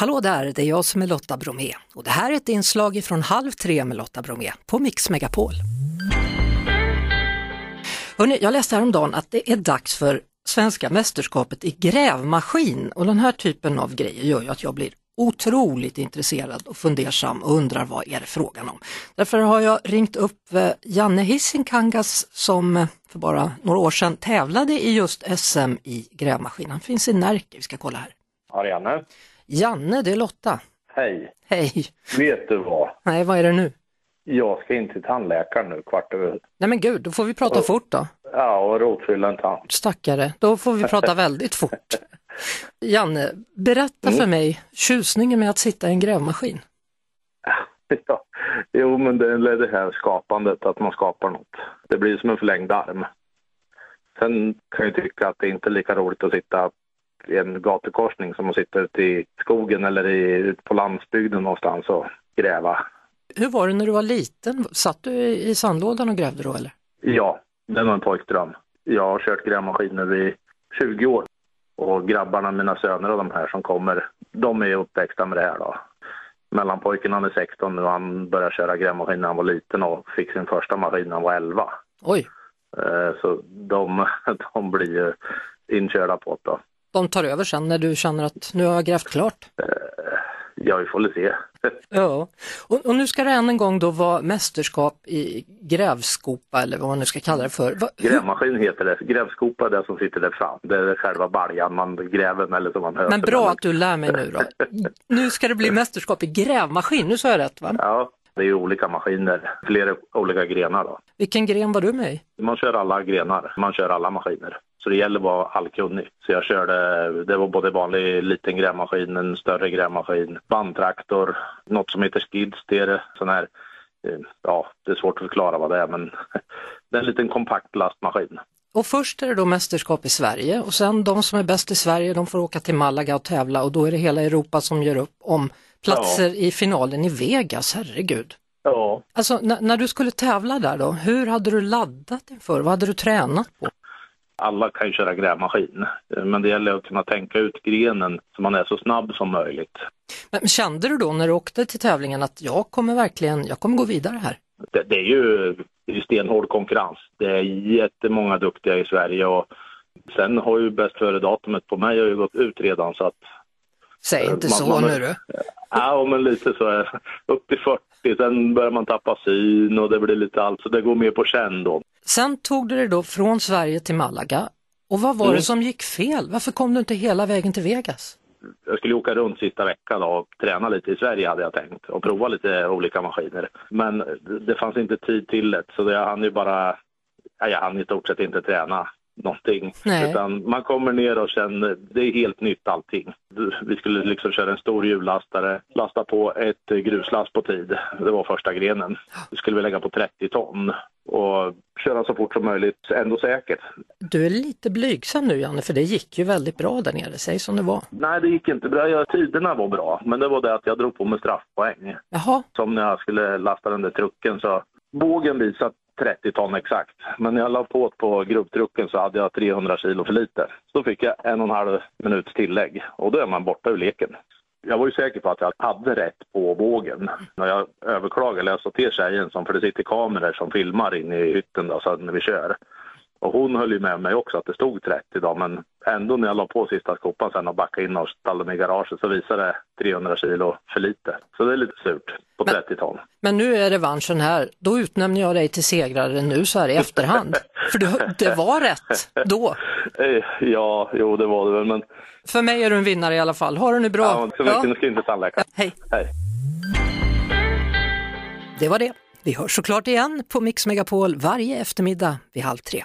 Hallå där, det är jag som är Lotta Bromé och det här är ett inslag från Halv tre med Lotta Bromé på Mix Megapol. Hörrni, jag läste häromdagen att det är dags för svenska mästerskapet i grävmaskin och den här typen av grejer gör ju att jag blir otroligt intresserad och fundersam och undrar vad är det frågan om. Därför har jag ringt upp eh, Janne Hissinkangas som eh, för bara några år sedan tävlade i just SM i grävmaskin. Han finns i Närke, vi ska kolla här. Ja, det är Janne. Janne, det är Lotta. Hej. Hej. Vet du vad? Nej, vad är det nu? Jag ska in till tandläkaren nu kvart över. Nej men gud, då får vi prata fort då. Ja, och rotfylla en tand. Stackare, då får vi prata väldigt fort. Janne, berätta för mig tjusningen med att sitta i en grävmaskin. Ja. Jo, men det är det här skapandet, att man skapar något. Det blir som en förlängd arm. Sen kan jag tycka att det inte är lika roligt att sitta i en gatukorsning som att sitta ute i skogen eller i, ute på landsbygden någonstans och gräva. Hur var det när du var liten? Satt du i sandlådan och grävde då eller? Ja, det var en pojkdröm. Jag har kört grävmaskiner i 20 år. Och grabbarna, mina söner och de här som kommer, de är uppväxta med det här då. Mellanpojken han är 16 nu, han började köra grävmaskin när han var liten och fick sin första maskin när han var 11. Oj, Eh, Så de, de blir ju inkörda på det då. De tar över sen när du känner att nu har jag grävt klart. Ja, vi får väl se. Ja, och, och nu ska det än en gång då vara mästerskap i grävskopa eller vad man nu ska kalla det för. Va, Grävmaskin heter det. Grävskopa är det som sitter där fram. Det är själva baljan man gräver med eller som man men bra att du lär mig nu då. Nu ska det bli mästerskap i grävmaskin, nu sa jag rätt va? Ja, det är ju olika maskiner. Flera olika grenar då. Vilken gren var du med i? Man kör alla grenar, man kör alla maskiner. Så det gäller att vara allkunnig. Så jag körde, det var både vanlig liten grävmaskin, en större grävmaskin, bandtraktor, något som heter skidsteer, sån här, eh, ja det är svårt att förklara vad det är men det är en liten kompakt lastmaskin. Och först är det då mästerskap i Sverige och sen de som är bäst i Sverige de får åka till Malaga och tävla och då är det hela Europa som gör upp om platser i finalen i Vegas, herregud. Ja. Alltså när, du skulle tävla där då, hur hade du laddat inför? Vad hade du tränat på? Alla kan ju köra grävmaskin, men det gäller att kunna tänka ut grenen så man är så snabb som möjligt. Men kände du då när du åkte till tävlingen att jag kommer verkligen, jag kommer gå vidare här? Det, det är ju stenhård konkurrens. Det är jättemånga duktiga i Sverige och sen har ju bäst före-datumet på mig har ju gått ut redan så att Säg inte Man- så man- nu du. Ja, men lite så är upp till 40, sen börjar man tappa syn och det blir lite allt, så det går mer på känn då. Sen tog du dig då från Sverige till Malaga och vad var Mm. det som gick fel? Varför kom du inte hela vägen till Vegas? Jag skulle åka runt sista veckan och träna lite i Sverige hade jag tänkt och prova lite olika maskiner. Men det- fanns inte tid till det, så jag hann ju bara, ja, jag hann i stort sett inte träna någonting. Nej. Utan man kommer ner och känner, det är helt nytt allting. Vi skulle liksom köra en stor hjullastare, lasta på ett gruslass på tid. Det var första grenen. Det skulle vi lägga på 30 ton och köra så fort som möjligt, ändå säkert. Du är lite blygsam nu Janne, för det gick ju väldigt bra där nere, säg som det var. Nej, det gick inte bra. Tiderna var bra, men det var det att jag drog på mig straffpoäng. Jaha, Som när jag skulle lasta den där trucken så bågen visade 30 ton exakt. Men när jag la på på grupptrucken så hade jag 300 kilo för lite. Så då fick jag en och en halv minuts tillägg och då är man borta ur leken. Jag var ju säker på att jag hade rätt på vågen. När jag överklagade, eller jag sa till tjejen, som, för det sitter kameror som filmar in i hytten då, så när vi kör. Och hon höll ju med mig också att det stod 30 då, men ändå när jag la på sista skopan sen och backade in och ställde mig i garaget så visade det 300 kilo för lite. Så det är lite surt på Men- 30 ton. men nu är revanschen här. Då utnämner jag dig till segrare nu så här i efterhand. För du, det var rätt då. Eh, Ja, jo det var det väl, men För mig är du en vinnare i alla fall. Ha det nu bra. ja, så mycket, nu ska inte tandläkaren. Hej. Hej. Det var det. Vi hörs såklart igen på Mix Megapol varje eftermiddag vid halv tre.